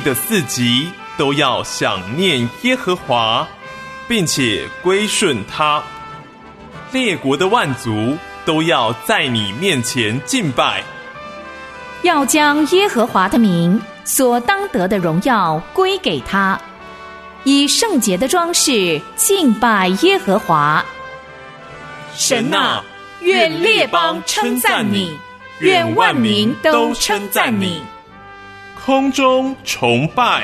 的四极都要想念耶和华，并且归顺他。列国的万族都要在你面前敬拜，要将耶和华的名所当得的荣耀归给他，以圣洁的装饰敬拜耶和华。神啊，愿列邦称赞你，愿万民都称赞你。空中崇拜。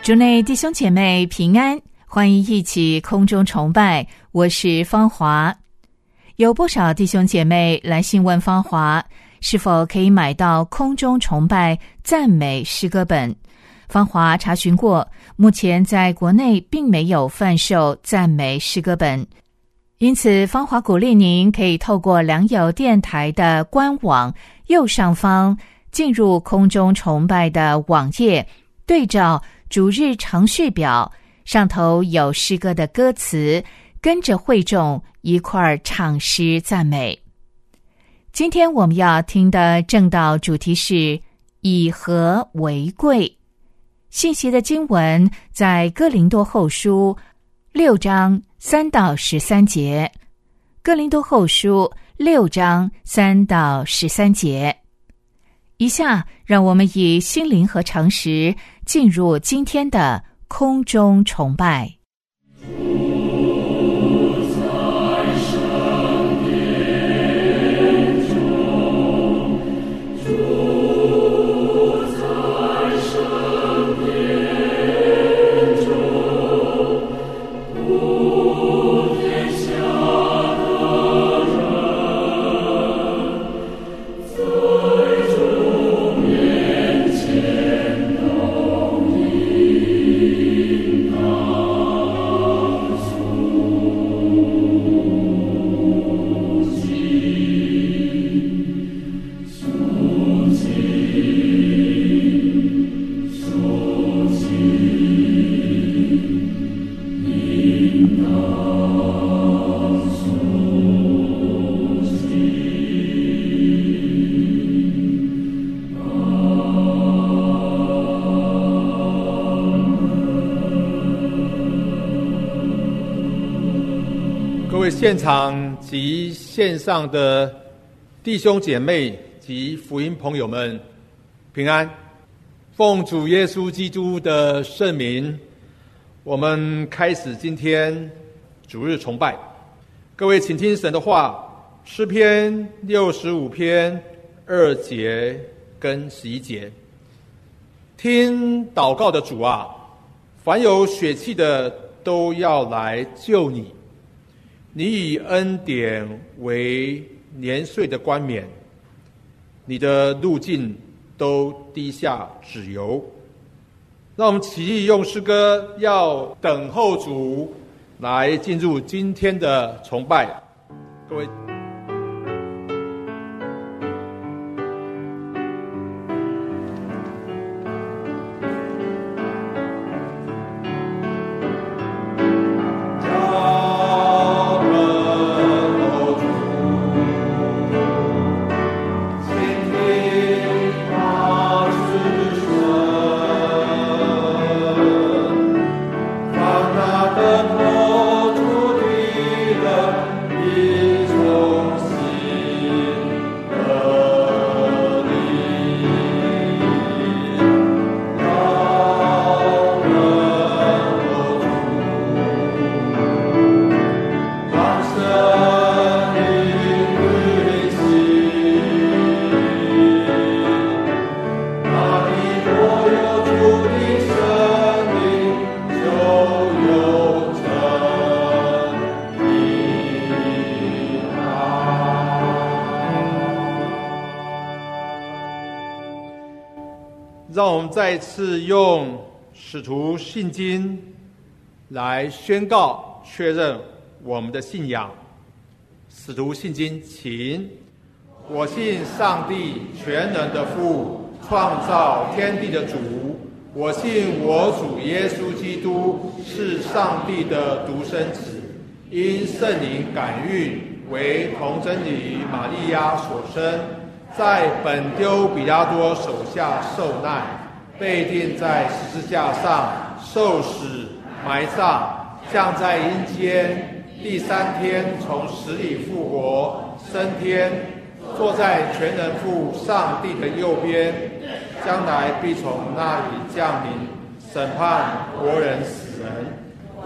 主内弟兄姐妹平安，欢迎一起空中崇拜。我是芳华。有不少弟兄姐妹来信问芳华，是否可以买到空中崇拜赞美诗歌本？芳华查询过，目前在国内并没有贩售赞美诗歌本，因此芳华鼓励您可以透过良友电台的官网右上方进入空中崇拜的网页，对照。主日程序表上头有诗歌的歌词，跟着会众一块儿唱诗赞美。今天我们要听的正道主题是以和为贵。信息的经文在哥林多后书六章三到十三节。哥林多后书六章三到十三节。以下让我们以心灵和诚实。进入今天的空中崇拜。线上的弟兄姐妹及福音朋友们，平安！奉主耶稣基督的圣名，我们开始今天主日崇拜。各位，请听神的话，诗篇六十五篇二节跟十一节。听祷告的主啊，凡有血气的都要来救你。你以恩典为年岁的冠冕，你的路径都低下脂油。让我们起意用诗歌，要等候主来进入今天的崇拜，各位。再次用使徒信经来宣告确认我们的信仰。使徒信经，请我信上帝全能的父，创造天地的主，我信我主耶稣基督是上帝的独生子，因圣灵感孕，为童贞女玛利亚所生，在本丢比拉多手下受难，被钉在十字架上，受死，埋葬，降在阴间，第三天从死里复活，升天。坐在全能父上帝的右边，将来必从那里降临审判活人死人。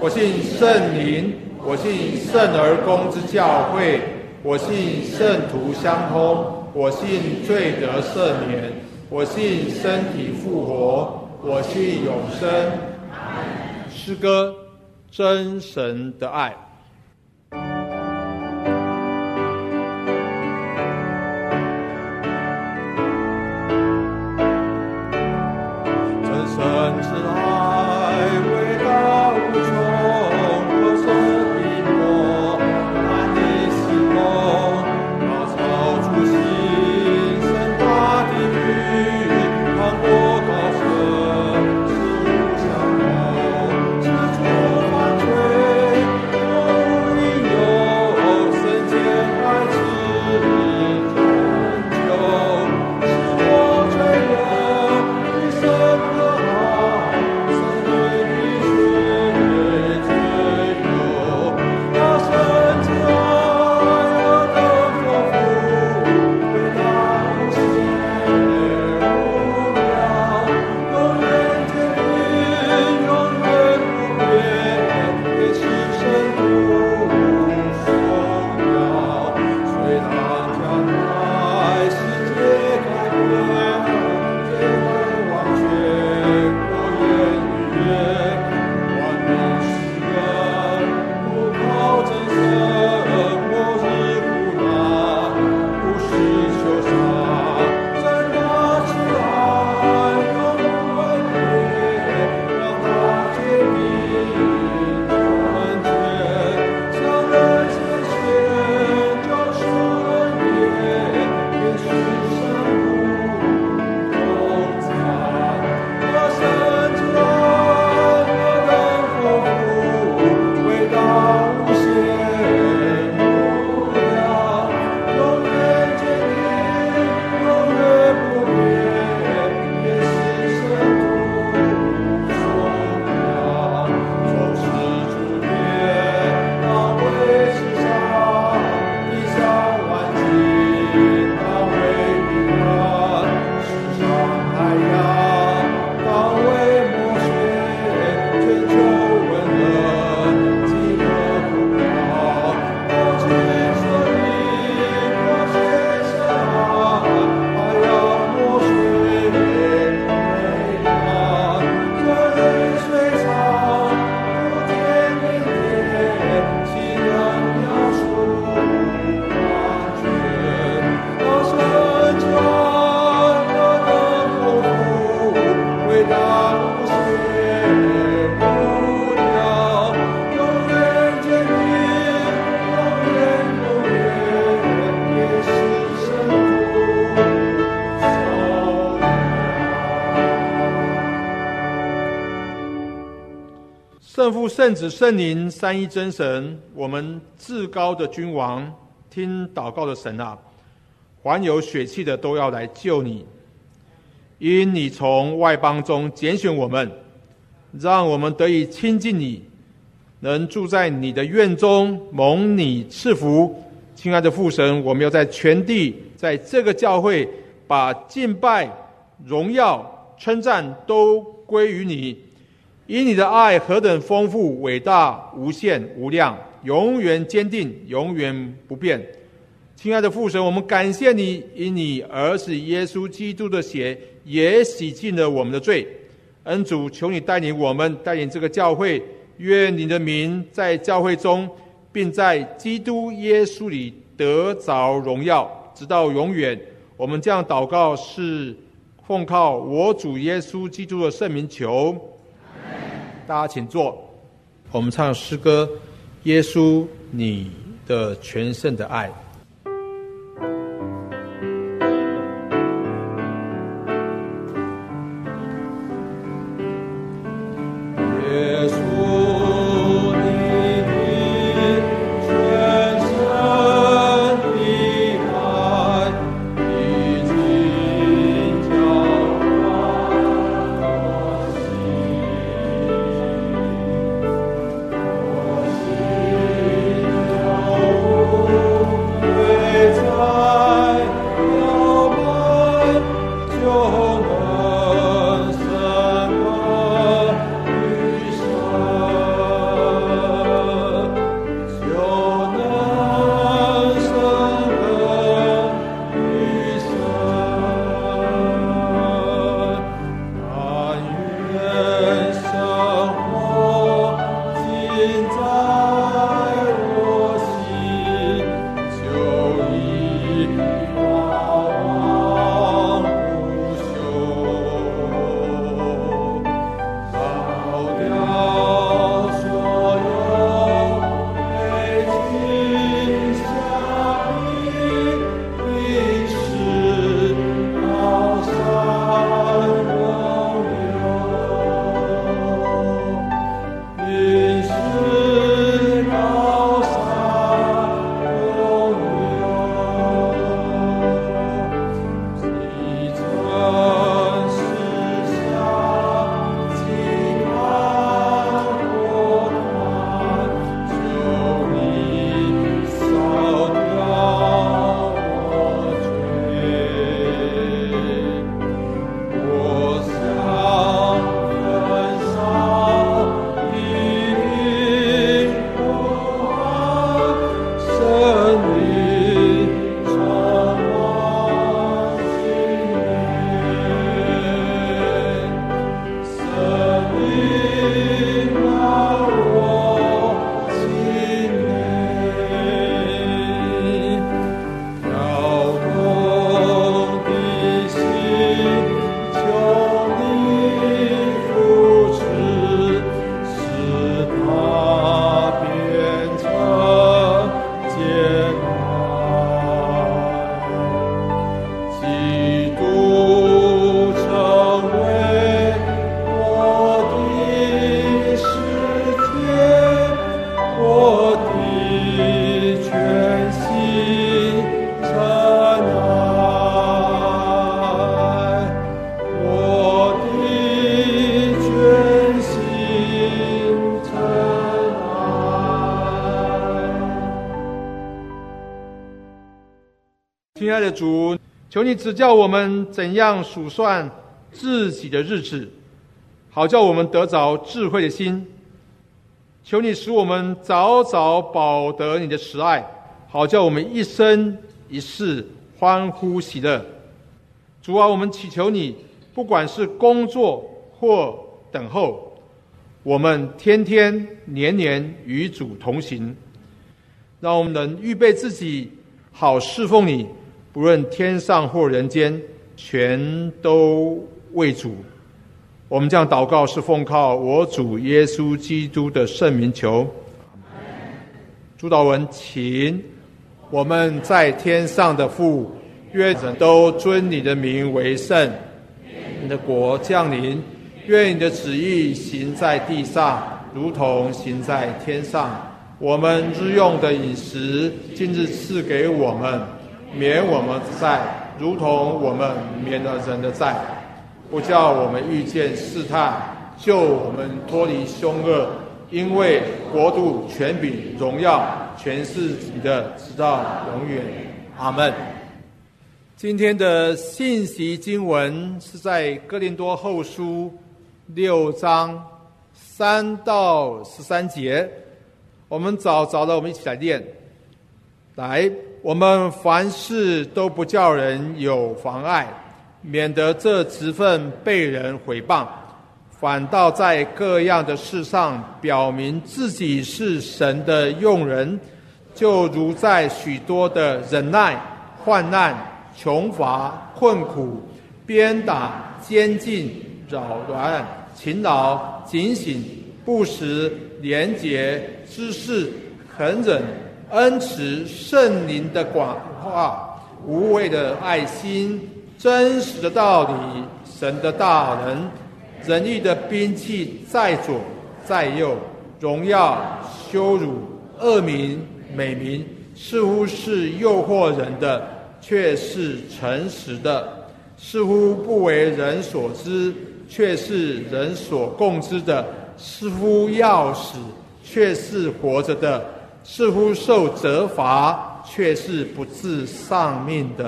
我信圣灵，我信圣而公之教会，我信圣徒相通，我信罪得赦免，我信身体复活，我信永生。诗歌，真神的爱。圣、子、圣灵三一真神，我们至高的君王，听祷告的神啊，凡有血气的都要来救你，因你从外邦中拣选我们，让我们得以亲近你，能住在你的院中，蒙你赐福。亲爱的父神，我们要在全地，在这个教会，把敬拜、荣耀、称赞都归于你。以你的爱何等丰富、伟大、无限、无量，永远坚定，永远不变。亲爱的父神，我们感谢你，以你儿子耶稣基督的血也洗净了我们的罪。恩主，求你带领我们，带领这个教会，愿你的名在教会中，并在基督耶稣里得着荣耀，直到永远。我们这样祷告，是奉靠我主耶稣基督的圣名求。大家请坐，我们唱诗歌《耶稣，你的全盛的爱》。亲爱的主，求你指教我们怎样数算自己的日子，好叫我们得着智慧的心。求你使我们早早保得你的慈爱，好叫我们一生一世欢呼喜乐。主啊，我们祈求你，不管是工作或等候，我们天天年年与主同行，让我们能预备自己，好侍奉你。不论天上或人间，全都为主。我们这样祷告，是奉靠我主耶稣基督的圣名求。主祷文，请我们在天上的父，愿人都尊你的名为圣。你的国降临，愿你的旨意行在地上，如同行在天上。我们日用的饮食，今日赐给我们。免我们的债，如同我们免了人的债，不叫我们遇见试探，救我们脱离凶恶。因为国度、权柄、荣耀，全是你的，直到永远。阿门。今天的信息经文是在哥林多后书六章三到十三节。我们找找了，我们一起来念。来。我们凡事都不叫人有妨碍，免得这职分被人毁谤，反倒在各样的事上表明自己是神的用人，就如在许多的忍耐、患难、穷乏、困苦、鞭打、监禁、扰乱、勤劳、警醒、不时、廉洁、知识、恒忍。恩慈圣灵的广化，无畏的爱心，真实的道理，神的大能，仁义的兵器在左在右，荣耀羞辱恶名美名，似乎是诱惑人的，却是诚实的；似乎不为人所知，却是人所共知的；似乎要死，却是活着的。似乎受责罚，却是不自丧命的；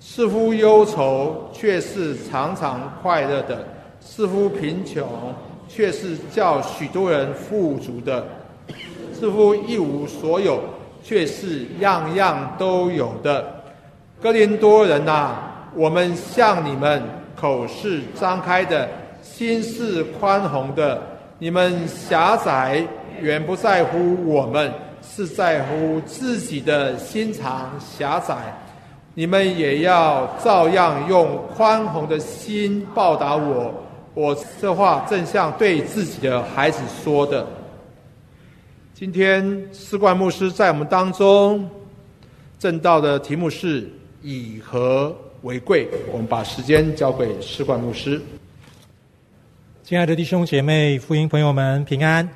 似乎忧愁，却是常常快乐的；似乎贫穷，却是叫许多人富足的；似乎一无所有，却是样样都有的。哥林多人呐，我们向你们口是张开的，心是宽宏的。你们狭窄，远不在乎我们。是在乎自己的心肠狭窄，你们也要照样用宽宏的心报答我。我这话正像对自己的孩子说的。今天施冠牧师在我们当中正道的题目是以和为贵。我们把时间交给施冠牧师。亲爱的弟兄姐妹、福音朋友们，平安。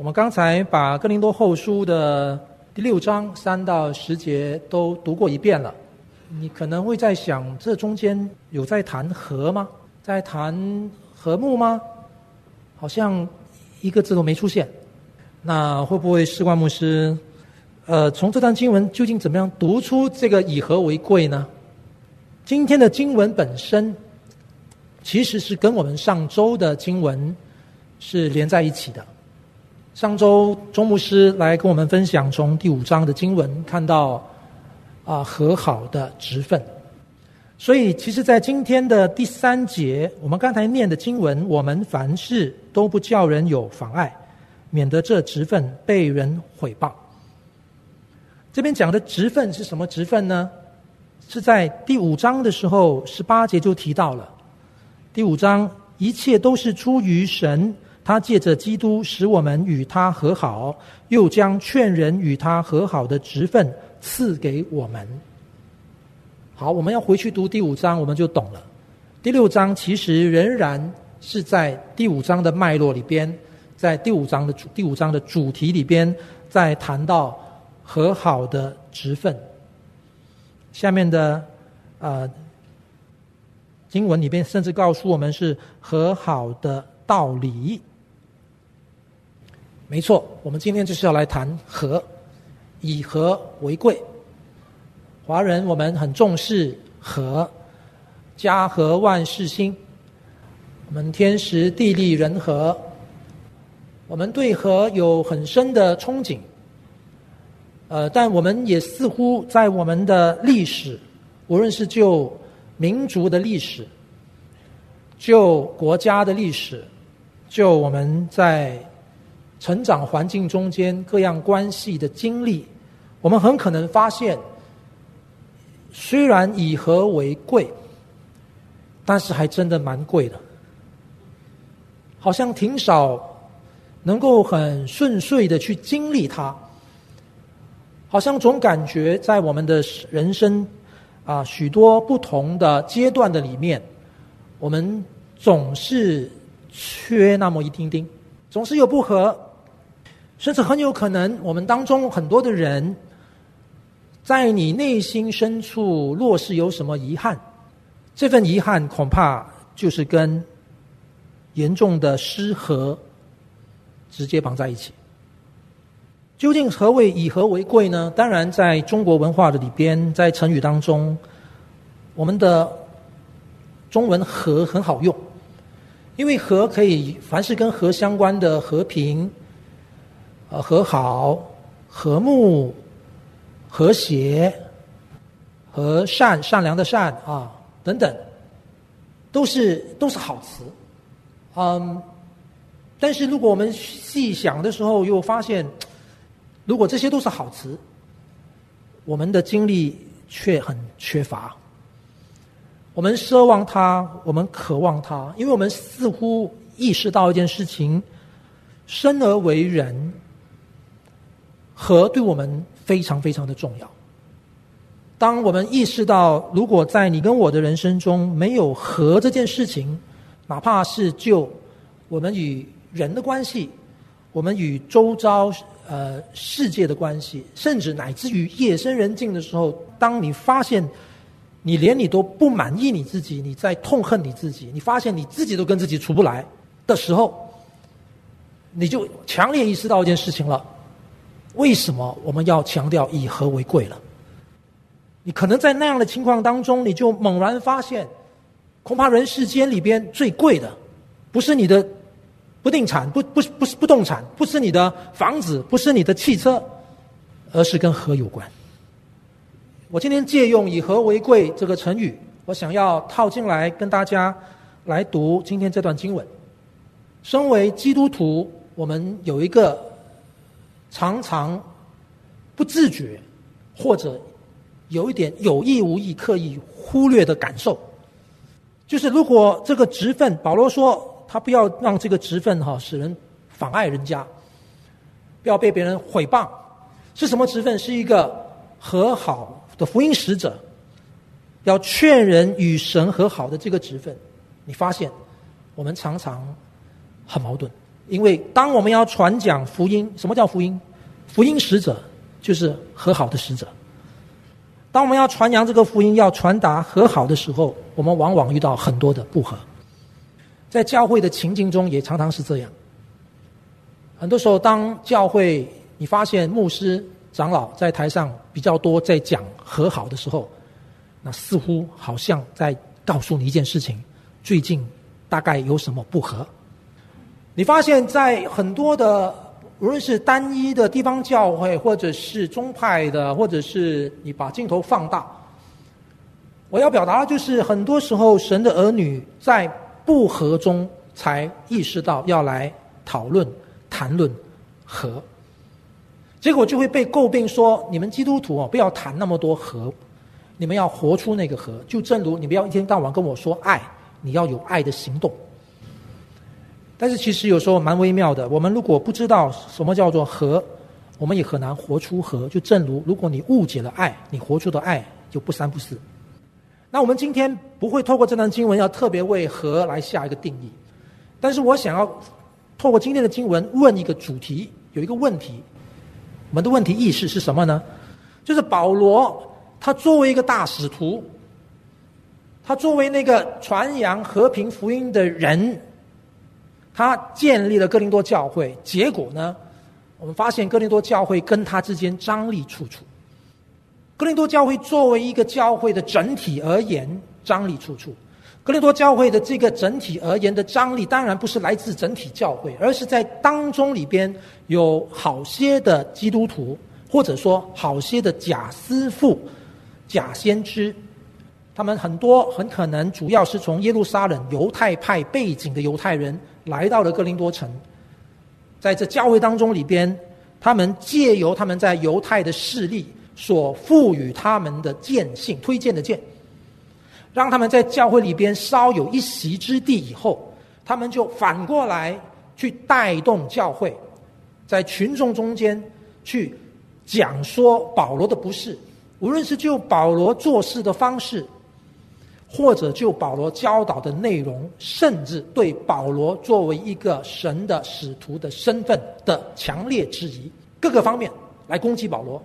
我们刚才把哥林多后书的第六章三到十节都读过一遍了，你可能会在想，这中间有在谈和吗？在谈和睦吗？好像一个字都没出现。那会不会士官牧师，呃，从这段经文究竟怎么样读出这个以和为贵呢？今天的经文本身其实是跟我们上周的经文是连在一起的。上周钟牧师来跟我们分享从第五章的经文看到啊和好的职分，所以其实，在今天的第三节，我们刚才念的经文，我们凡事都不叫人有妨碍，免得这职分被人毁谤。这边讲的职分是什么职分呢？是在第五章的时候，十八节就提到了，第五章一切都是出于神。他借着基督使我们与他和好，又将劝人与他和好的职分赐给我们。好，我们要回去读第五章，我们就懂了。第六章其实仍然是在第五章的脉络里边，在第五章的主第五章的主题里边，在谈到和好的职分。下面的呃经文里边，甚至告诉我们是和好的道理。没错，我们今天就是要来谈和，以和为贵。华人我们很重视和，家和万事兴。我们天时地利人和，我们对和有很深的憧憬。呃，但我们也似乎在我们的历史，无论是就民族的历史，就国家的历史，就我们在成长环境中间各样关系的经历，我们很可能发现，虽然以和为贵，但是还真的蛮贵的。好像挺少能够很顺遂的去经历它，好像总感觉在我们的人生啊许多不同的阶段的里面，我们总是缺那么一丁丁，总是有不和，甚至很有可能我们当中很多的人，在你内心深处若是有什么遗憾，这份遗憾恐怕就是跟。严重的失和直接绑在一起。究竟何谓以和为贵呢？当然，在中国文化的里边，在成语当中，我们的中文“和”很好用，因为“和”可以凡是跟“和”相关的和平、呃和好、和睦、和谐、和善、善良的善啊等等，都是都是好词。嗯，但是如果我们细想的时候，又发现，如果这些都是好词，我们的精力却很缺乏。我们奢望它，我们渴望它，因为我们似乎意识到一件事情：生而为人，和对我们非常非常的重要。当我们意识到，如果在你跟我的人生中没有和这件事情，哪怕是就我们与人的关系，我们与周遭呃世界的关系，甚至乃至于夜深人静的时候，当你发现你连你都不满意你自己，你在痛恨你自己，你发现你自己都跟自己处不来的时候，你就强烈意识到一件事情了：为什么我们要强调以和为贵了？你可能在那样的情况当中，你就猛然发现。恐怕人世间里边最贵的，不是你的不定产，不不不是不动产，不是你的房子，不是你的汽车，而是跟和有关。我今天借用“以和为贵”这个成语，我想要套进来跟大家来读今天这段经文。身为基督徒，我们有一个常常不自觉，或者有一点有意无意刻意忽略的感受。就是如果这个职分，保罗说他不要让这个职分哈使人妨碍人家，不要被别人毁谤。是什么职分？是一个和好的福音使者，要劝人与神和好的这个职分。你发现我们常常很矛盾，因为当我们要传讲福音，什么叫福音？福音使者就是和好的使者。当我们要传扬这个福音、要传达和好的时候，我们往往遇到很多的不和。在教会的情境中，也常常是这样。很多时候，当教会你发现牧师、长老在台上比较多在讲和好的时候，那似乎好像在告诉你一件事情：最近大概有什么不和。你发现在很多的。无论是单一的地方教会，或者是宗派的，或者是你把镜头放大，我要表达的就是，很多时候神的儿女在不和中才意识到要来讨论、谈论和，结果就会被诟病说：你们基督徒哦，不要谈那么多和，你们要活出那个和。就正如你不要一天到晚跟我说爱，你要有爱的行动。但是其实有时候蛮微妙的。我们如果不知道什么叫做和，我们也很难活出和。就正如如果你误解了爱，你活出的爱就不三不四。那我们今天不会透过这段经文要特别为和来下一个定义，但是我想要透过今天的经文问一个主题，有一个问题，我们的问题意识是什么呢？就是保罗他作为一个大使徒，他作为那个传扬和平福音的人。他建立了哥林多教会，结果呢，我们发现哥林多教会跟他之间张力处处。哥林多教会作为一个教会的整体而言，张力处处。哥林多教会的这个整体而言的张力，当然不是来自整体教会，而是在当中里边有好些的基督徒，或者说好些的假师傅、假先知，他们很多很可能主要是从耶路撒冷犹太派背景的犹太人来到了格林多城，在这教会当中里边，他们借由他们在犹太的势力所赋予他们的荐信推荐的荐。让他们在教会里边稍有一席之地以后，他们就反过来去带动教会，在群众中间去讲说保罗的不是，无论是就保罗做事的方式，或者就保罗教导的内容，甚至对保罗作为一个神的使徒的身份的强烈质疑，各个方面来攻击保罗。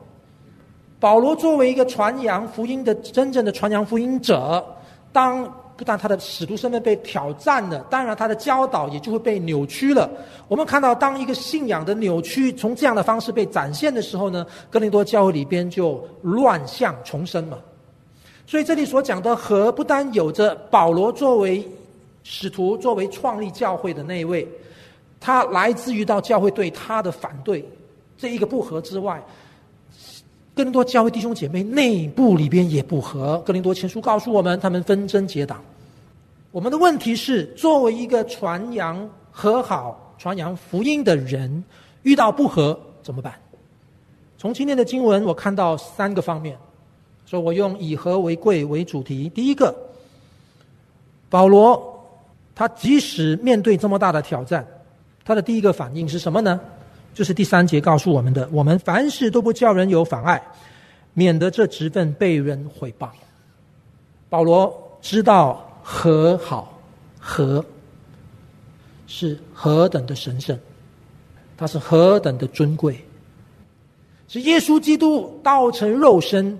保罗作为一个传扬福音的真正的传扬福音者。当不但他的使徒身份被挑战了，当然他的教导也就会被扭曲了。我们看到，当一个信仰的扭曲从这样的方式被展现的时候呢，哥林多教会里边就乱象重生嘛。所以这里所讲的和，不单有着保罗作为使徒、作为创立教会的那一位，他来自于到教会对他的反对这一个不和之外。更多教会弟兄姐妹内部里边也不和。格林多前书告诉我们，他们纷争结党。我们的问题是，作为一个传扬和好、传扬福音的人，遇到不和怎么办？从今天的经文，我看到三个方面，所以我用以和为贵为主题。第一个，保罗他即使面对这么大的挑战，他的第一个反应是什么呢？就是第三节告诉我们的：我们凡事都不叫人有妨碍，免得这职分被人毁谤。保罗知道和好和是何等的神圣，他是何等的尊贵，是耶稣基督道成肉身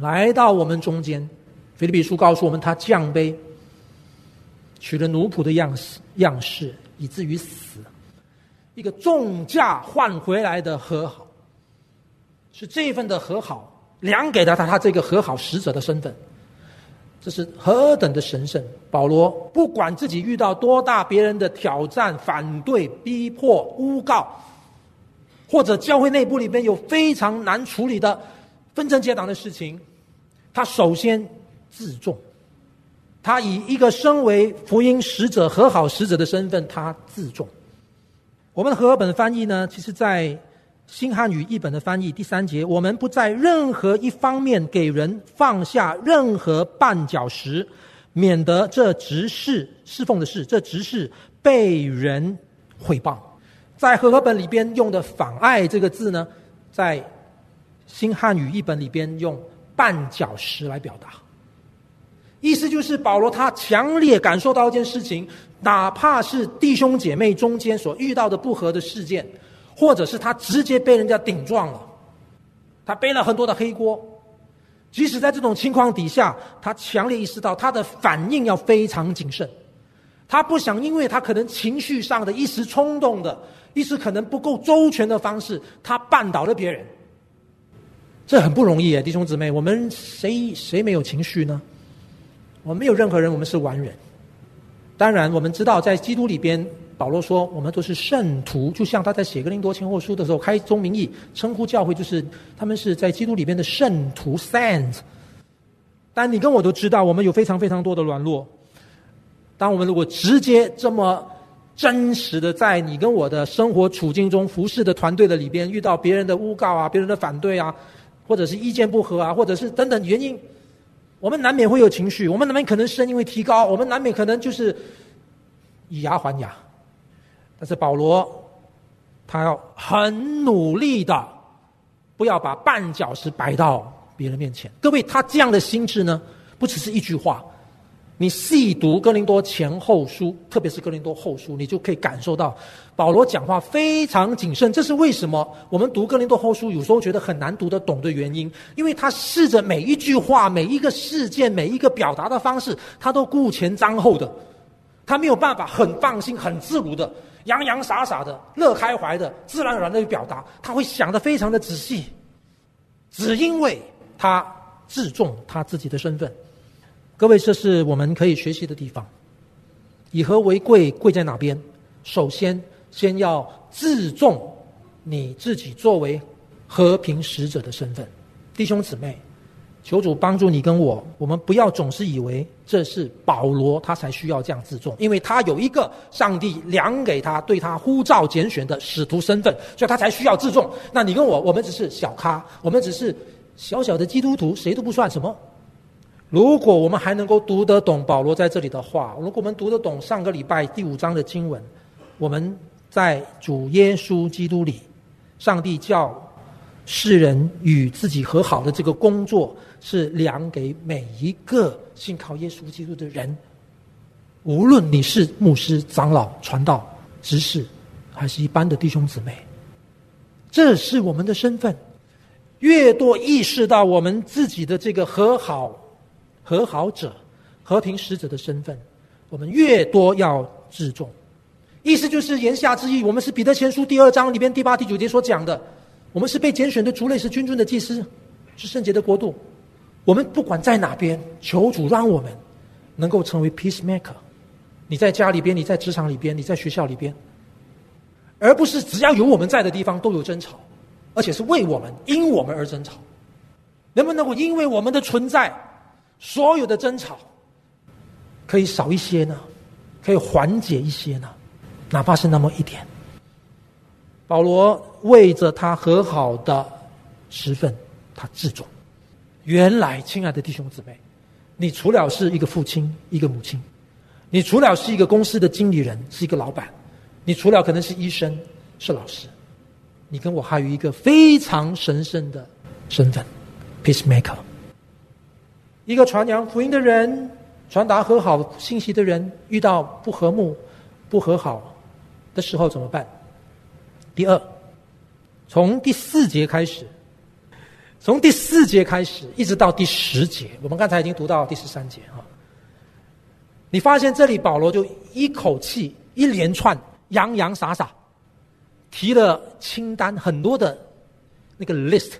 来到我们中间。腓立比书告诉我们，他降卑，取了奴仆的样式样式，以至于死。一个重价换回来的和好，是这份的和好量给了他他这个和好使者的身份，这是何等的神圣！保罗不管自己遇到多大别人的挑战、反对、逼迫、诬告，或者教会内部里边有非常难处理的纷争结党的事情，他首先自重，他以一个身为福音使者、和好使者的身份，他自重。我们的和合本翻译呢，其实在新汉语译本的翻译第三节，我们不在任何一方面给人放下任何绊脚石，免得这执事侍奉的事，这执事被人毁谤。在和合本里边用的“妨碍”这个字呢，在新汉语译本里边用“绊脚石”来表达。意思就是保罗他强烈感受到一件事情。哪怕是弟兄姐妹中间所遇到的不和的事件，或者是他直接被人家顶撞了，他背了很多的黑锅。即使在这种情况底下，他强烈意识到他的反应要非常谨慎。他不想因为他可能情绪上的一时冲动的，一时可能不够周全的方式，他绊倒了别人。这很不容易啊，弟兄姊妹，我们谁谁没有情绪呢？我们没有任何人，我们是完人。当然，我们知道，在基督里边，保罗说我们都是圣徒，就像他在写格林多前后书的时候，开宗明义称呼教会，就是他们是在基督里边的圣徒 Saint。但你跟我都知道，我们有非常非常多的软弱。当我们如果直接这么真实的在你跟我的生活处境中服侍的团队的里边，遇到别人的诬告啊、别人的反对啊，或者是意见不合啊，或者是等等原因。我们难免会有情绪，我们难免可能声音会提高，我们难免可能就是以牙还牙。但是保罗，他要很努力的，不要把绊脚石摆到别人面前。各位，他这样的心智呢，不只是一句话。你细读哥林多前后书，特别是哥林多后书，你就可以感受到保罗讲话非常谨慎。这是为什么？我们读哥林多后书有时候觉得很难读得懂的原因，因为他试着每一句话、每一个事件、每一个表达的方式，他都顾前瞻后的，他没有办法很放心、很自如的、洋洋洒洒的、乐开怀的、自然而然的去表达，他会想得非常的仔细。只因为他自重他自己的身份。各位，这是我们可以学习的地方。以和为贵，贵在哪边？首先，先要自重你自己作为和平使者的身份，弟兄姊妹。求主帮助你跟我，我们不要总是以为这是保罗他才需要这样自重，因为他有一个上帝量给他对他呼召拣选的使徒身份，所以他才需要自重。那你跟我，我们只是小咖，我们只是小小的基督徒，谁都不算什么。如果我们还能够读得懂保罗在这里的话，如果我们读得懂上个礼拜第五章的经文，我们在主耶稣基督里，上帝叫。世人与自己和好的这个工作，是量给每一个信靠耶稣基督的人。无论你是牧师、长老、传道、执事，还是一般的弟兄姊妹，这是我们的身份。越多意识到我们自己的这个和好、和好者、和平使者的身份，我们越多要自重。意思就是言下之意，我们是彼得前书第二章里边第八、第九节所讲的。我们是被拣选的族类，是君尊的祭司，是圣洁的国度。我们不管在哪边，求主让我们能够成为 peacemaker。你在家里边，你在职场里边，你在学校里边，而不是只要有我们在的地方都有争吵，而且是为我们因我们而争吵。能不能够因为我们的存在，所有的争吵可以少一些呢？可以缓解一些呢？哪怕是那么一点。保罗为着他和好的时分，他自重。原来，亲爱的弟兄姊妹，你除了是一个父亲、一个母亲，你除了是一个公司的经理人、是一个老板，你除了可能是医生、是老师，你跟我还有一个非常神圣的身份：peacemaker。一个传扬福音的人，传达和好信息的人，遇到不和睦、不和好的时候怎么办？第二，从第四节开始，从第四节开始一直到第十节，我们刚才已经读到第十三节啊。你发现这里保罗就一口气一连串洋洋洒洒提了清单，很多的那个 list。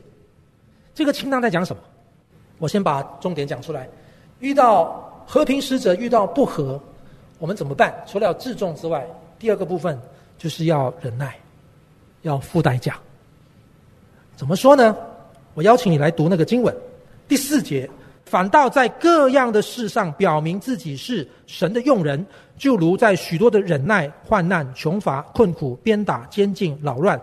这个清单在讲什么？我先把重点讲出来。遇到和平使者遇到不和，我们怎么办？除了自重之外，第二个部分就是要忍耐。要付代价，怎么说呢？我邀请你来读那个经文，第四节，反倒在各样的事上表明自己是神的用人，就如在许多的忍耐、患难、穷乏、困苦、鞭打、监禁、扰乱、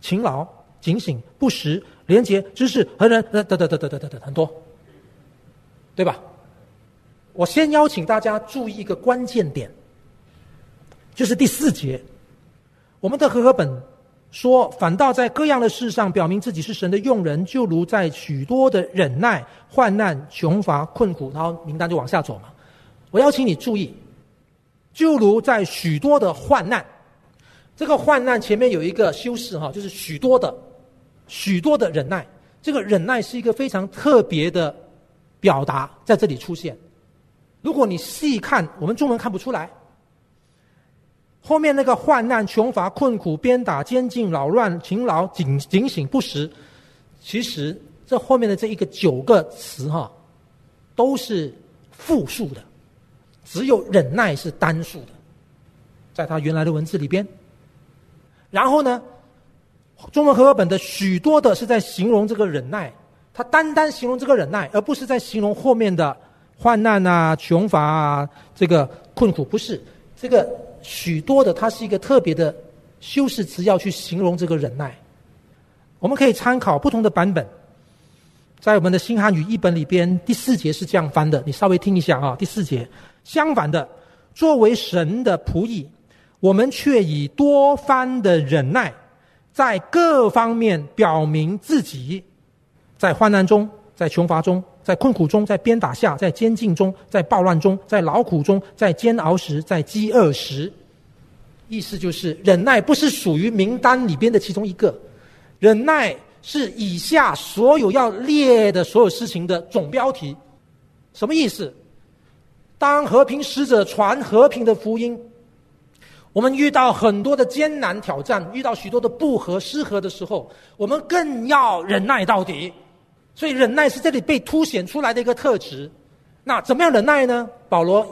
勤劳、警醒、不时、廉洁、知识和人，等等等等等等等很多，对吧？我先邀请大家注意一个关键点，就是第四节，我们的和合本。说，反倒在各样的事上表明自己是神的用人，就如在许多的忍耐、患难、穷乏、困苦，然后名单就往下走嘛。我邀请你注意，就如在许多的患难，这个患难前面有一个修饰哈，就是许多的、许多的忍耐。这个忍耐是一个非常特别的表达，在这里出现。如果你细看，我们中文看不出来。后面那个患难、穷乏、困苦、鞭打、监禁、扰乱、勤劳、警警醒、不时，其实这后面的这一个九个词哈，都是复数的，只有忍耐是单数的，在他原来的文字里边。然后呢，中文和合本的许多的是在形容这个忍耐，他单单形容这个忍耐，而不是在形容后面的患难啊、穷乏啊、这个困苦，不是这个。许多的，它是一个特别的修饰词，要去形容这个忍耐。我们可以参考不同的版本，在我们的新汉语译本里边，第四节是这样翻的，你稍微听一下啊。第四节，相反的，作为神的仆役，我们却以多番的忍耐，在各方面表明自己，在患难中，在穷乏中。在困苦中，在鞭打下，在监禁中，在暴乱中，在劳苦中，在煎熬时，在饥饿时，意思就是忍耐不是属于名单里边的其中一个，忍耐是以下所有要列的所有事情的总标题。什么意思？当和平使者传和平的福音，我们遇到很多的艰难挑战，遇到许多的不和失和的时候，我们更要忍耐到底。所以忍耐是这里被凸显出来的一个特质。那怎么样忍耐呢？保罗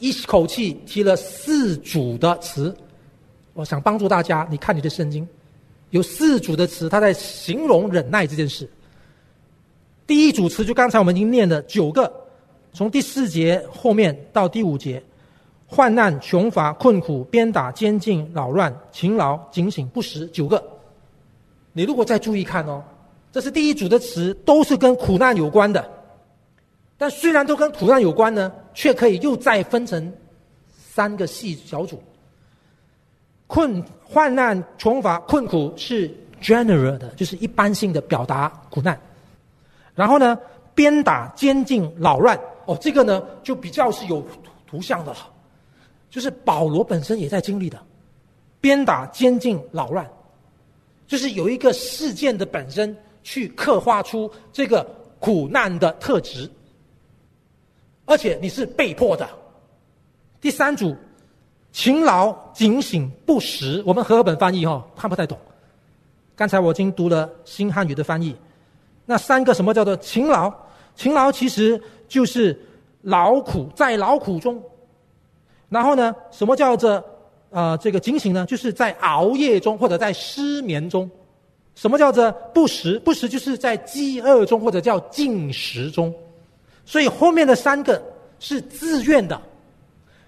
一口气提了四组的词，我想帮助大家。你看你的圣经，有四组的词，他在形容忍耐这件事。第一组词就刚才我们已经念的九个，从第四节后面到第五节，患难、穷乏、困苦、鞭打、监禁、扰乱、勤劳、警醒、不时，九个。你如果再注意看哦，这是第一组的词，都是跟苦难有关的。但虽然都跟苦难有关呢，却可以又再分成三个细小组。困、患难、穷乏、困苦是 general 的，就是一般性的表达苦难。然后呢，鞭打、监禁、扰乱，哦，这个呢就比较是有图像的了，就是保罗本身也在经历的，鞭打、监禁、扰乱，就是有一个事件的本身去刻画出这个苦难的特质，而且你是被迫的。第三组，勤劳、警醒、不时，我们和合本翻译哈看不太懂，刚才我已经读了新汉语的翻译。那三个什么叫做勤劳？勤劳其实就是劳苦，在劳苦中。然后呢，什么叫做啊这个警醒呢？就是在熬夜中或者在失眠中。什么叫做不食？不食就是在饥饿中或者叫进食中。所以后面的三个是自愿的。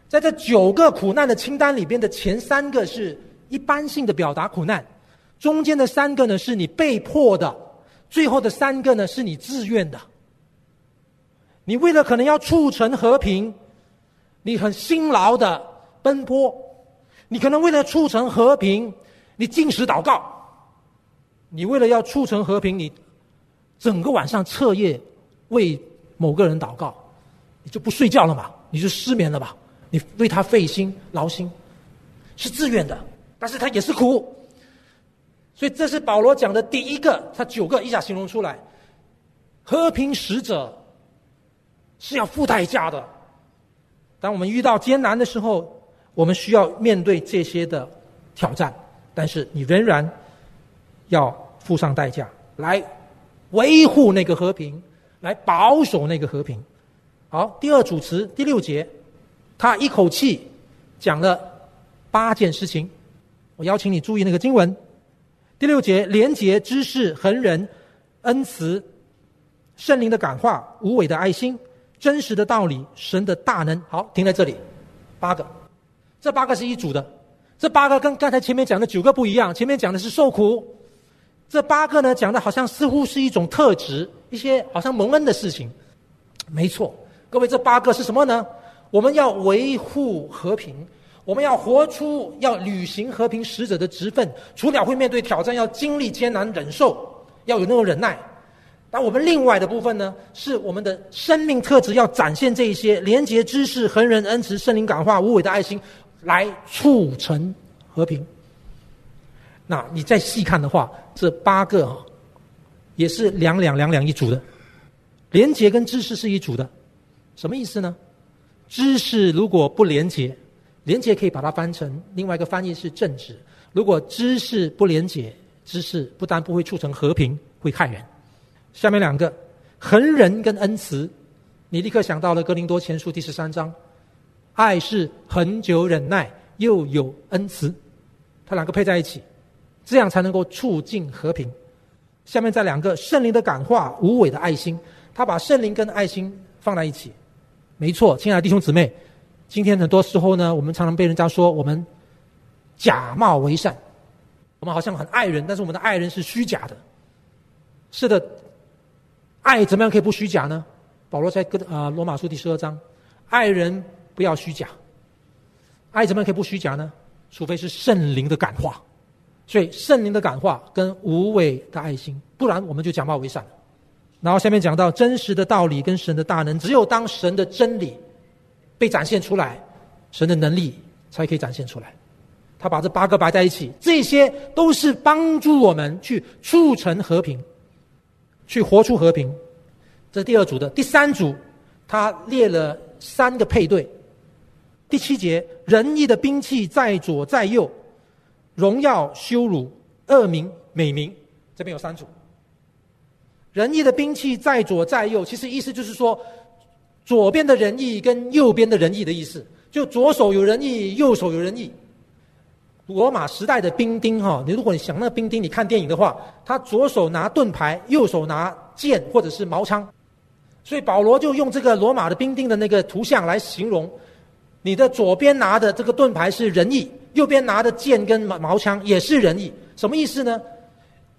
在这九个苦难的清单里边的前三个是一般性的表达苦难，中间的三个呢是你被迫的。最后的三个呢，是你自愿的。你为了可能要促成和平，你很辛劳的奔波；你可能为了促成和平，你进食祷告；你为了要促成和平，你整个晚上彻夜为某个人祷告，你就不睡觉了嘛？你就失眠了吧？你为他费心劳心，是自愿的，但是他也是苦。所以这是保罗讲的第一个，他九个一下形容出来。和平使者是要付代价的。当我们遇到艰难的时候，我们需要面对这些的挑战，但是你仍然要付上代价来维护那个和平，来保守那个和平。好，第二主词第六节，他一口气讲了八件事情。我邀请你注意那个经文。第六节，廉洁、知识、恒仁、恩慈、圣灵的感化、无伪的爱心、真实的道理、神的大能。好，停在这里，八个，这八个是一组的。这八个跟刚才前面讲的九个不一样，前面讲的是受苦，这八个呢讲的好像似乎是一种特质，一些好像蒙恩的事情。没错，各位，这八个是什么呢？我们要维护和平。我们要活出要履行和平使者的职分，除了会面对挑战，要经历艰难忍受，要有那种忍耐。但我们另外的部分呢，是我们的生命特质要展现这一些廉洁、知识、恒仁、恩慈、圣灵感化、无伪的爱心，来促成和平。那你再细看的话，这八个啊，也是两两两两一组的，廉洁跟知识是一组的，什么意思呢？知识如果不廉洁。廉洁可以把它翻成另外一个翻译是正直。如果知识不廉洁，知识不但不会促成和平，会害人。下面两个恒仁跟恩慈，你立刻想到了格林多前书第十三章，爱是恒久忍耐，又有恩慈，它两个配在一起，这样才能够促进和平。下面这两个圣灵的感化，无伪的爱心，他把圣灵跟爱心放在一起，没错，亲爱的弟兄姊妹。今天很多时候呢，我们常常被人家说我们假冒为善，我们好像很爱人，但是我们的爱人是虚假的。是的，爱怎么样可以不虚假呢？保罗在跟啊罗马书第十二章，爱人不要虚假。爱怎么样可以不虚假呢？除非是圣灵的感化。所以圣灵的感化跟无伪的爱心，不然我们就假冒为善。然后下面讲到真实的道理跟神的大能，只有当神的真理。被展现出来，神的能力才可以展现出来。他把这八个摆在一起，这些都是帮助我们去促成和平，去活出和平。这是第二组的，第三组，他列了三个配对。第七节，仁义的兵器在左在右，荣耀羞辱恶名美名，这边有三组。仁义的兵器在左在右，其实意思就是说，左边的仁义跟右边的仁义的意思，就左手有仁义，右手有仁义。罗马时代的兵丁哈，你如果你想那个兵丁，你看电影的话，他左手拿盾牌，右手拿剑或者是矛枪，所以保罗就用这个罗马的兵丁的那个图像来形容，你的左边拿的这个盾牌是仁义，右边拿的剑跟矛枪也是仁义，什么意思呢？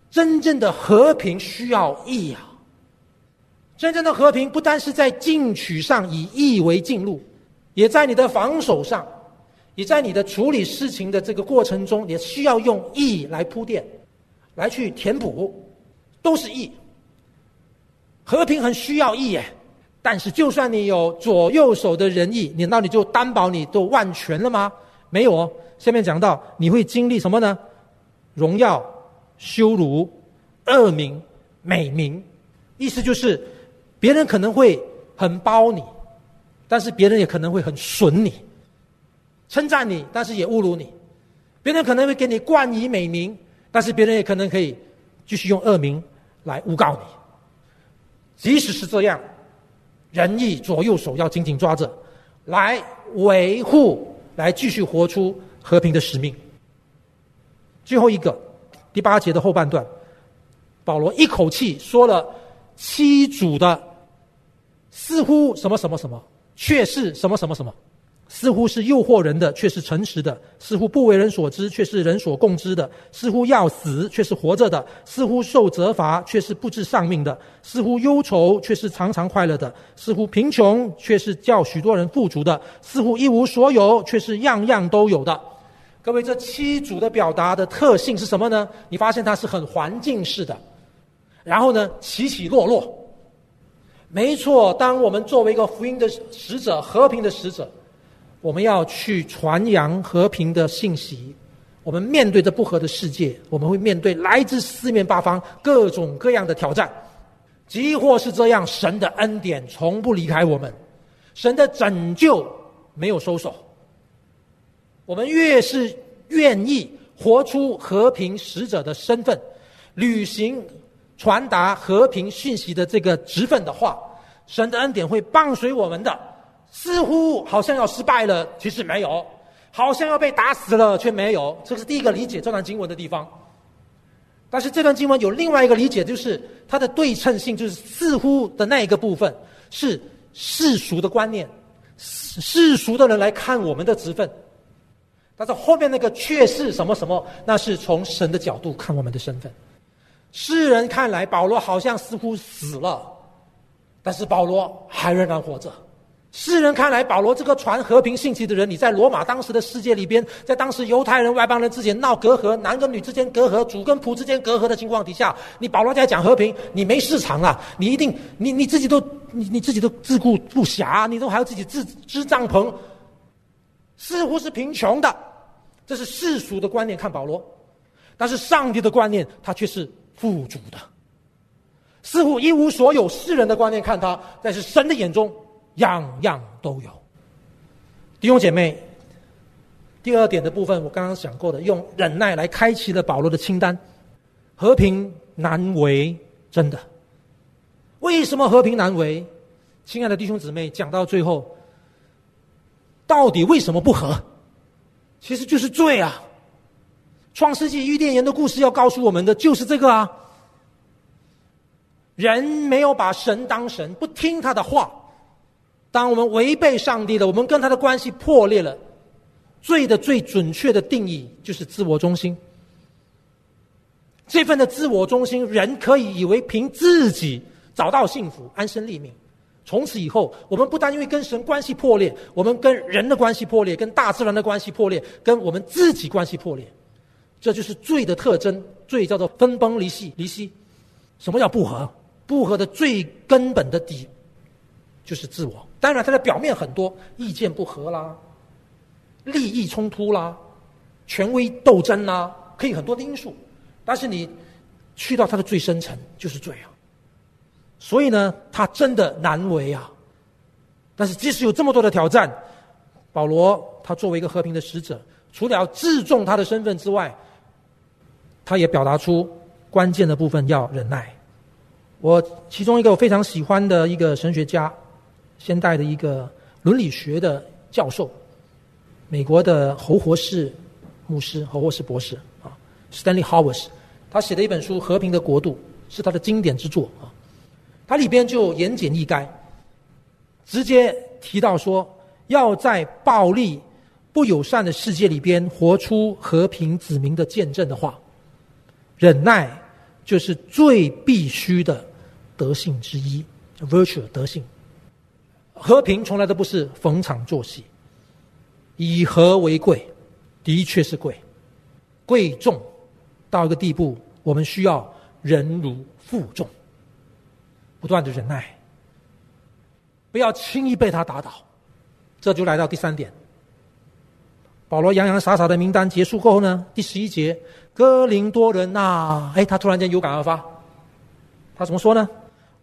真正的和平需要义啊！真正的和平不单是在进取上以义为进路，也在你的防守上。也在你的处理事情的这个过程中，也需要用义来铺垫，来去填补，都是义。和平很需要义耶，但是就算你有左右手的仁义，你那你就担保你都万全了吗？没有哦。下面讲到你会经历什么呢？荣耀、羞辱、恶名、美名，意思就是别人可能会很包你，但是别人也可能会很损你。称赞你，但是也侮辱你；别人可能会给你冠以美名，但是别人也可能可以继续用恶名来诬告你。即使是这样，仁义左右手要紧紧抓着，来维护，来继续活出和平的使命。最后一个第八节的后半段，保罗一口气说了七组的，似乎什么什么什么，却是什么什么什么。似乎是诱惑人的，却是诚实的；似乎不为人所知，却是人所共知的；似乎要死，却是活着的；似乎受责罚，却是不致丧命的；似乎忧愁，却是常常快乐的；似乎贫穷，却是叫许多人富足的；似乎一无所有，却是样样都有的。各位，这七组的表达的特性是什么呢？你发现它是很环境式的，然后呢，起起落落。没错，当我们作为一个福音的使者，和平的使者。我们要去传扬和平的信息。我们面对着不和的世界，我们会面对来自四面八方各种各样的挑战。即或是这样，神的恩典从不离开我们，神的拯救没有收手。我们越是愿意活出和平使者的身份，履行传达和平讯息的这个职分的话，神的恩典会伴随我们的。似乎好像要失败了，其实没有；好像要被打死了，却没有。这是第一个理解这段经文的地方。但是这段经文有另外一个理解，就是它的对称性，就是似乎的那一个部分是世俗的观念，世俗的人来看我们的职分。但是后面那个却是什么什么，那是从神的角度看我们的身份。世人看来，保罗好像似乎死了，但是保罗还仍然活着。世人看来，保罗这个传和平信息的人，你在罗马当时的世界里边，在当时犹太人、外邦人之间闹隔阂，男跟女之间隔阂，主跟仆之间隔阂的情况底下，你保罗在讲和平，你没市场啊！你一定，你你自己都，你你自己都自顾不暇，你都还要自己自支帐篷，似乎是贫穷的，这是世俗的观念看保罗，但是上帝的观念他却是富足的，似乎一无所有，世人的观念看他，但是神的眼中。样样都有，弟兄姐妹。第二点的部分，我刚刚讲过的，用忍耐来开启了保罗的清单。和平难为，真的。为什么和平难为？亲爱的弟兄姊妹，讲到最后，到底为什么不和？其实就是罪啊！创世纪伊甸园的故事要告诉我们的就是这个啊。人没有把神当神，不听他的话。当我们违背上帝了，我们跟他的关系破裂了。罪的最准确的定义就是自我中心。这份的自我中心，人可以以为凭自己找到幸福、安身立命。从此以后，我们不但因为跟神关系破裂，我们跟人的关系破裂，跟大自然的关系破裂，跟我们自己关系破裂。这就是罪的特征。罪叫做分崩离析，离析。什么叫不和？不和的最根本的底。就是自我，当然它的表面很多意见不合啦，利益冲突啦，权威斗争啦，可以很多的因素，但是你去到它的最深层就是罪啊。所以呢，他真的难为啊。但是即使有这么多的挑战，保罗他作为一个和平的使者，除了自重他的身份之外，他也表达出关键的部分要忍耐。我其中一个我非常喜欢的一个神学家，现代的一个伦理学的教授，美国的侯活士牧师、侯活士博士啊，Stanley Howard，他写的一本书《和平的国度》是他的经典之作啊。它里边就言简意赅，直接提到说，要在暴力、不友善的世界里边活出和平子民的见证的话，忍耐就是最必须的德性之一，virtue 德性。和平从来都不是逢场作戏，以和为贵，的确是贵，贵重到一个地步，我们需要忍辱负重。不断的忍耐，不要轻易被他打倒。这就来到第三点。保罗洋洋洒洒的名单结束过后呢，第十一节，哥林多人呐，哎，他突然间有感而发，他怎么说呢？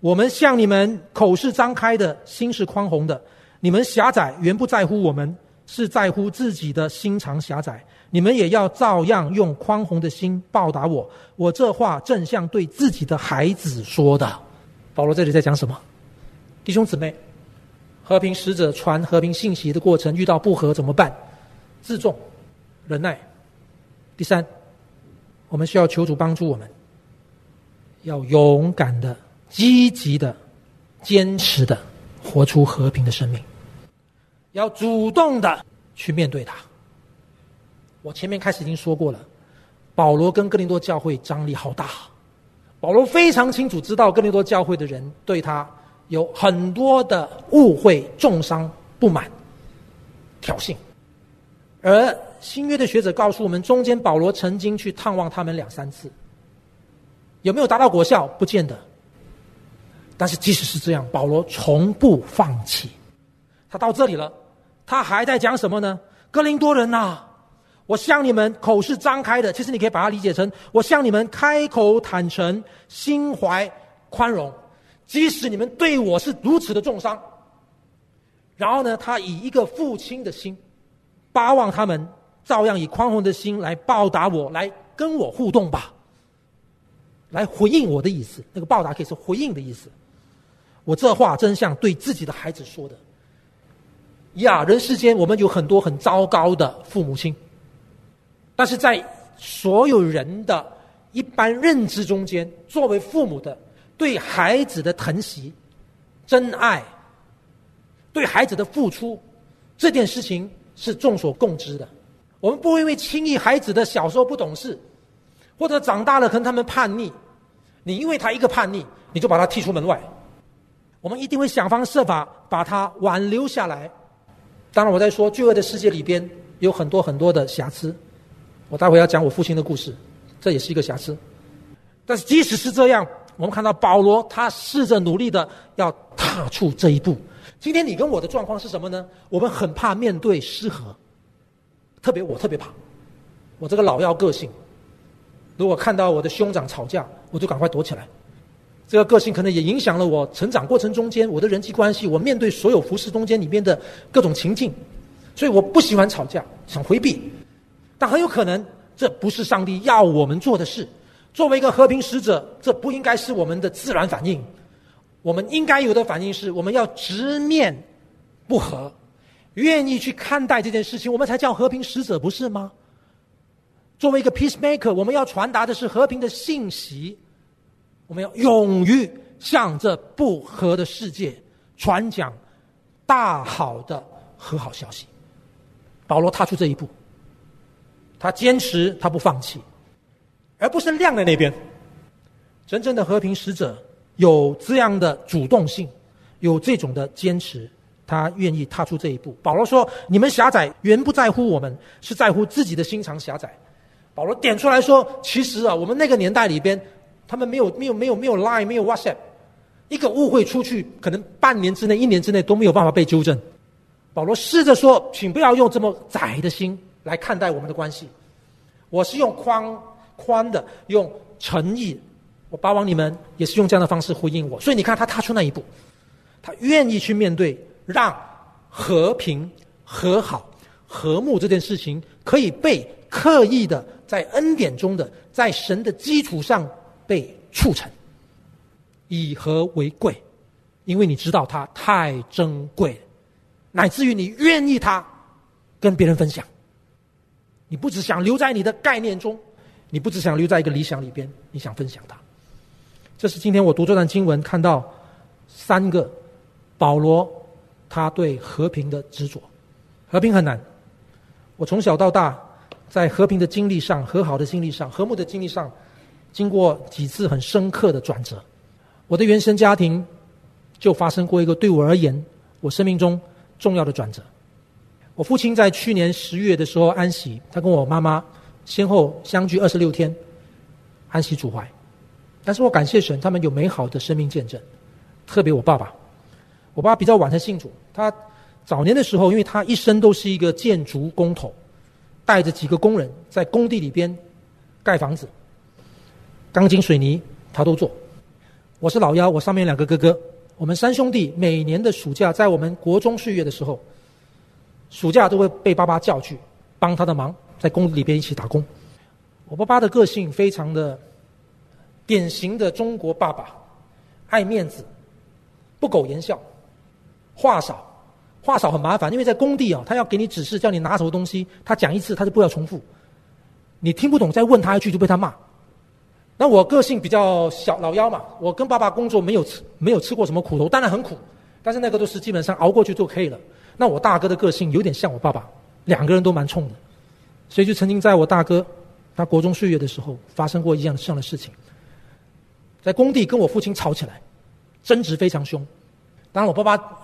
我们向你们口是张开的，心是宽宏的。你们狭窄，原不在乎我们，是在乎自己的心肠狭窄。你们也要照样用宽宏的心报答我。我这话正像对自己的孩子说的。保罗这里在讲什么？弟兄姊妹，和平使者传和平信息的过程遇到不和怎么办？自重、忍耐。第三，我们需要求主帮助我们，要勇敢的、积极的、坚持的活出和平的生命，要主动的去面对它。我前面开始已经说过了，保罗跟哥林多教会张力好大。保罗非常清楚知道，哥林多教会的人对他有很多的误会、重伤、不满、挑衅。而新约的学者告诉我们，中间保罗曾经去探望他们两三次，有没有达到果效？不见得。但是即使是这样，保罗从不放弃。他到这里了，他还在讲什么呢？哥林多人呐！我向你们口是张开的，其实你可以把它理解成：我向你们开口坦诚，心怀宽容，即使你们对我是如此的重伤。然后呢，他以一个父亲的心，巴望他们照样以宽宏的心来报答我，来跟我互动吧，来回应我的意思。那个报答可以是回应的意思。我这话真像对自己的孩子说的。呀，人世间我们有很多很糟糕的父母亲。但是在所有人的一般认知中间，作为父母的对孩子的疼惜、真爱、对孩子的付出，这件事情是众所共知的。我们不会因为轻易孩子的小时候不懂事，或者长大了可能他们叛逆，你因为他一个叛逆，你就把他踢出门外。我们一定会想方设法把他挽留下来。当然，我在说罪恶的世界里边有很多很多的瑕疵。我待会要讲我父亲的故事，这也是一个瑕疵。但是即使是这样，我们看到保罗他试着努力的要踏出这一步。今天你跟我的状况是什么呢？我们很怕面对失和，特别我特别怕，我这个老妖个性，如果看到我的兄长吵架，我就赶快躲起来。这个个性可能也影响了我成长过程中间我的人际关系，我面对所有服饰中间里面的各种情境，所以我不喜欢吵架，想回避。但很有可能，这不是上帝要我们做的事。作为一个和平使者，这不应该是我们的自然反应。我们应该有的反应是，我们要直面不和，愿意去看待这件事情，我们才叫和平使者，不是吗？作为一个 peacemaker，我们要传达的是和平的信息。我们要勇于向这不和的世界传讲大好的和好消息。保罗踏出这一步。他坚持，他不放弃，而不是晾在那边。真正的和平使者有这样的主动性，有这种的坚持，他愿意踏出这一步。保罗说：“你们狭窄，原不在乎我们，是在乎自己的心肠狭窄。”保罗点出来说：“其实啊，我们那个年代里边，他们没有、没有、没有、没有 Line，没有 WhatsApp，一个误会出去，可能半年之内、一年之内都没有办法被纠正。”保罗试着说：“请不要用这么窄的心。”来看待我们的关系，我是用宽宽的，用诚意，我巴望你们也是用这样的方式回应我。所以你看，他踏出那一步，他愿意去面对，让和平、和好、和睦这件事情可以被刻意的在恩典中的，在神的基础上被促成。以和为贵，因为你知道它太珍贵，乃至于你愿意它跟别人分享。你不只想留在你的概念中，你不只想留在一个理想里边，你想分享它。这是今天我读这段经文看到三个保罗他对和平的执着。和平很难，我从小到大在和平的经历上、和好的经历上、和睦的经历上，经过几次很深刻的转折。我的原生家庭就发生过一个对我而言我生命中重要的转折。我父亲在去年十月的时候安息，他跟我妈妈先后相距二十六天安息主怀。但是我感谢神，他们有美好的生命见证。特别我爸爸，我爸比较晚才信主。他早年的时候，因为他一生都是一个建筑工头，带着几个工人在工地里边盖房子，钢筋水泥他都做。我是老幺，我上面两个哥哥，我们三兄弟每年的暑假，在我们国中岁月的时候，暑假都会被爸爸叫去帮他的忙，在工地里边一起打工。我爸爸的个性非常的。典型的中国爸爸，爱面子，不苟言笑，话少，话少很麻烦，因为在工地啊，他要给你指示，叫你拿什么东西，他讲一次他就不要重复，你听不懂再问他一句就被他骂。那我个性比较小老幺嘛，我跟爸爸工作没有吃没有吃过什么苦头，当然很苦，但是那个都是基本上熬过去就可以了。那我大哥的个性有点像我爸爸，两个人都蛮冲的，所以就曾经在我大哥他国中岁月的时候发生过一样这样的事情。在工地跟我父亲吵起来，争执非常凶。当然，我爸爸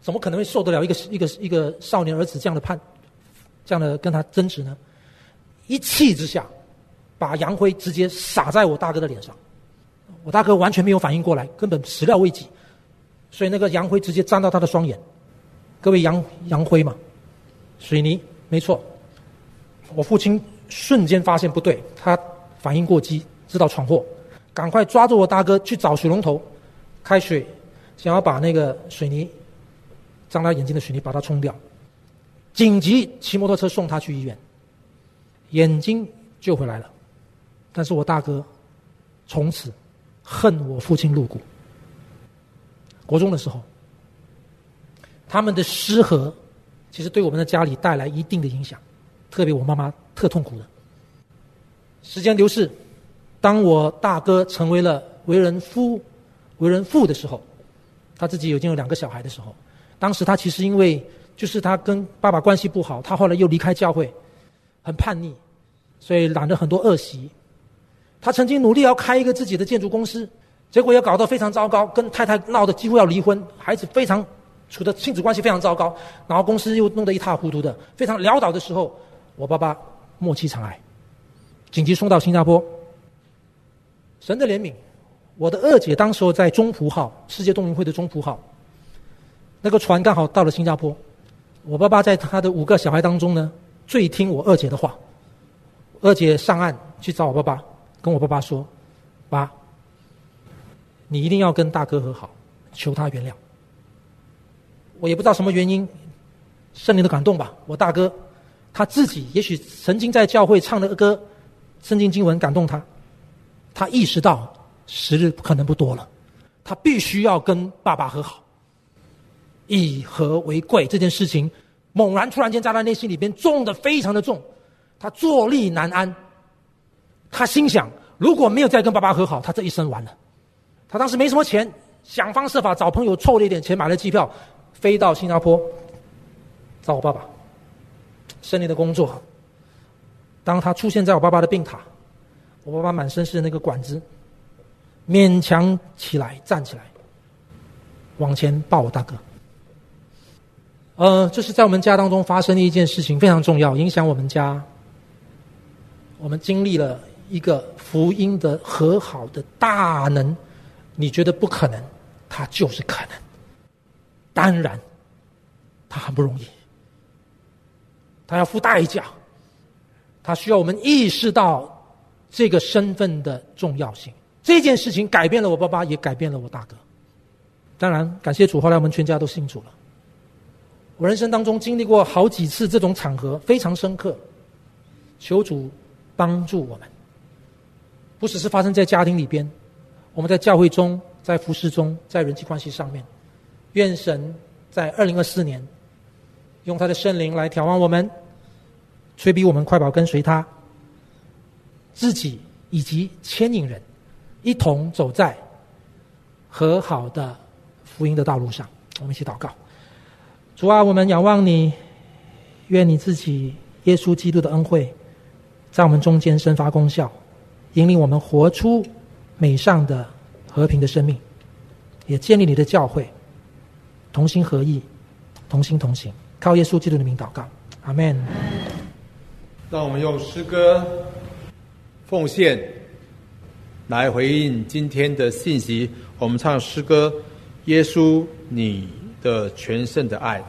怎么可能会受得了一个一个一个少年儿子这样的判，这样的跟他争执呢？一气之下，把洋灰直接洒在我大哥的脸上。我大哥完全没有反应过来，根本始料未及，所以那个洋灰直接沾到他的双眼。各位，洋洋灰嘛，水泥，没错。我父亲瞬间发现不对，他反应过激，知道闯祸。赶快抓住我大哥去找水龙头，开水，想要把那个水泥，沾他眼睛的水泥把它冲掉。紧急骑摩托车送他去医院，眼睛救回来了。但是我大哥从此恨我父亲入骨。国中的时候，他们的失和，其实对我们的家里带来一定的影响，特别我妈妈特痛苦的。时间流逝。当我大哥成为了为人夫、为人父的时候，他自己已经有两个小孩的时候，当时他其实因为就是他跟爸爸关系不好，他后来又离开教会，很叛逆，所以染了很多恶习。他曾经努力要开一个自己的建筑公司，结果也搞得非常糟糕，跟太太闹得几乎要离婚，孩子非常处的亲子关系非常糟糕，然后公司又弄得一塌糊涂的，非常潦倒的时候，我爸爸末期肠癌，紧急送到新加坡。神的怜悯，我的二姐当时候在中葡号世界动员会的中葡号，那个船刚好到了新加坡，我爸爸在他的五个小孩当中呢，最听我二姐的话。二姐上岸去找我爸爸，跟我爸爸说：“爸，你一定要跟大哥和好，求他原谅。”我也不知道什么原因，圣灵的感动吧。我大哥他自己也许曾经在教会唱的歌，圣经经文感动他。他意识到时日可能不多了，他必须要跟爸爸和好，以和为贵这件事情，猛然突然间在他内心里边重的非常的重，他坐立难安。他心想，如果没有再跟爸爸和好，他这一生完了。他当时没什么钱，想方设法找朋友凑了一点钱，买了机票，飞到新加坡找我爸爸。胜利的工作，当他出现在我爸爸的病榻。我爸爸满身是那个管子，勉强起来站起来，往前抱我大哥。呃，这是在我们家当中发生的一件事情，非常重要，影响我们家。我们经历了一个福音的和好的大能，你觉得不可能，它就是可能。当然，它很不容易，它要付代价，它需要我们意识到。这个身份的重要性，这件事情改变了我爸爸，也改变了我大哥。当然，感谢主，后来我们全家都信主了。我人生当中经历过好几次这种场合，非常深刻。求主帮助我们，不只是发生在家庭里边，我们在教会中在服饰中，在人际关系上面。愿神在二零二四年，用他的圣灵来调望我们，催逼我们快跑跟随他，自己以及牵引人，一同走在和好的福音的道路上。我们一起祷告：主啊，我们仰望你，愿你自己耶稣基督的恩惠，在我们中间生发功效，引领我们活出美善的和平的生命，也建立你的教会。同心合意，同心同行，靠耶稣基督的名祷告，阿门。让我们用诗歌奉献来回应今天的信息。我们唱诗歌：耶稣，你的全盛的爱。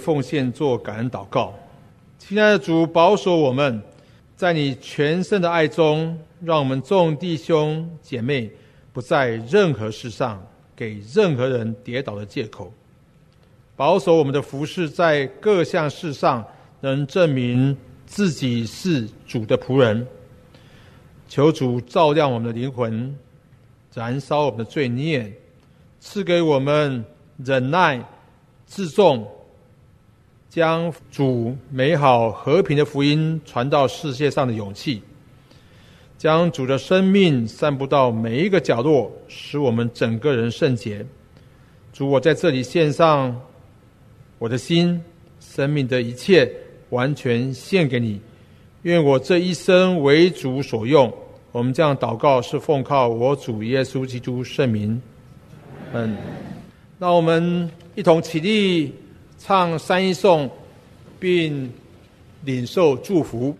奉献做感恩祷告，亲爱的主，保守我们在你全胜的爱中，让我们众弟兄姐妹不在任何事上给任何人跌倒的借口，保守我们的服饰在各项事上能证明自己是主的仆人。求主照亮我们的灵魂，燃烧我们的罪孽，赐给我们忍耐。自重，将主美好和平的福音传到世界上的勇气，将主的生命散布到每一个角落，使我们整个人圣洁。主，我在这里献上我的心、生命的一切，完全献给你。愿我这一生为主所用。我们这样祷告，是奉靠我主耶稣基督圣名。嗯。那我们一同起立，唱三一颂，并领受祝福。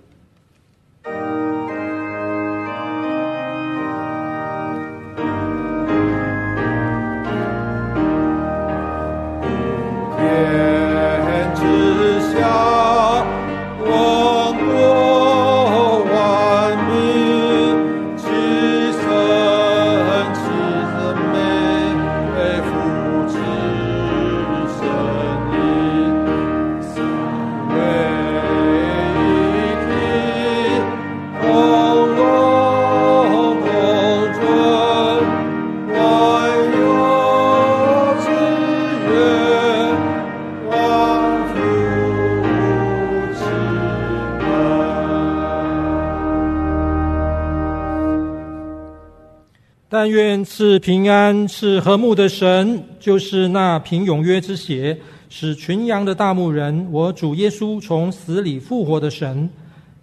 是平安、是和睦的神，就是那凭永约之血使群羊的大牧人，我主耶稣从死里复活的神，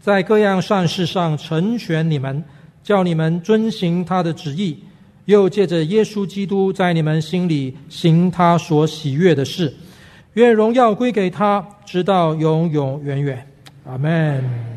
在各样善事上成全你们，叫你们遵行他的旨意，又借着耶稣基督在你们心里行他所喜悦的事。愿荣耀归给他，直到永永远远。阿门。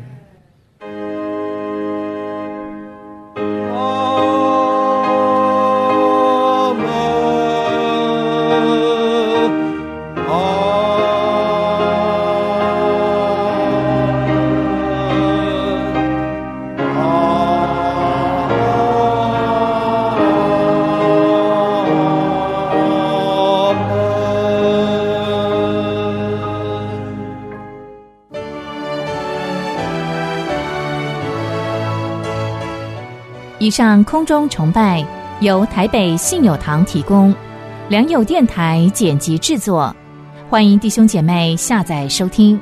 上空中崇拜由台北信友堂提供，良友电台剪辑制作。欢迎弟兄姐妹下载收听，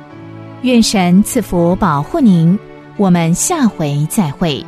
愿神赐福保护您。我们下回再会。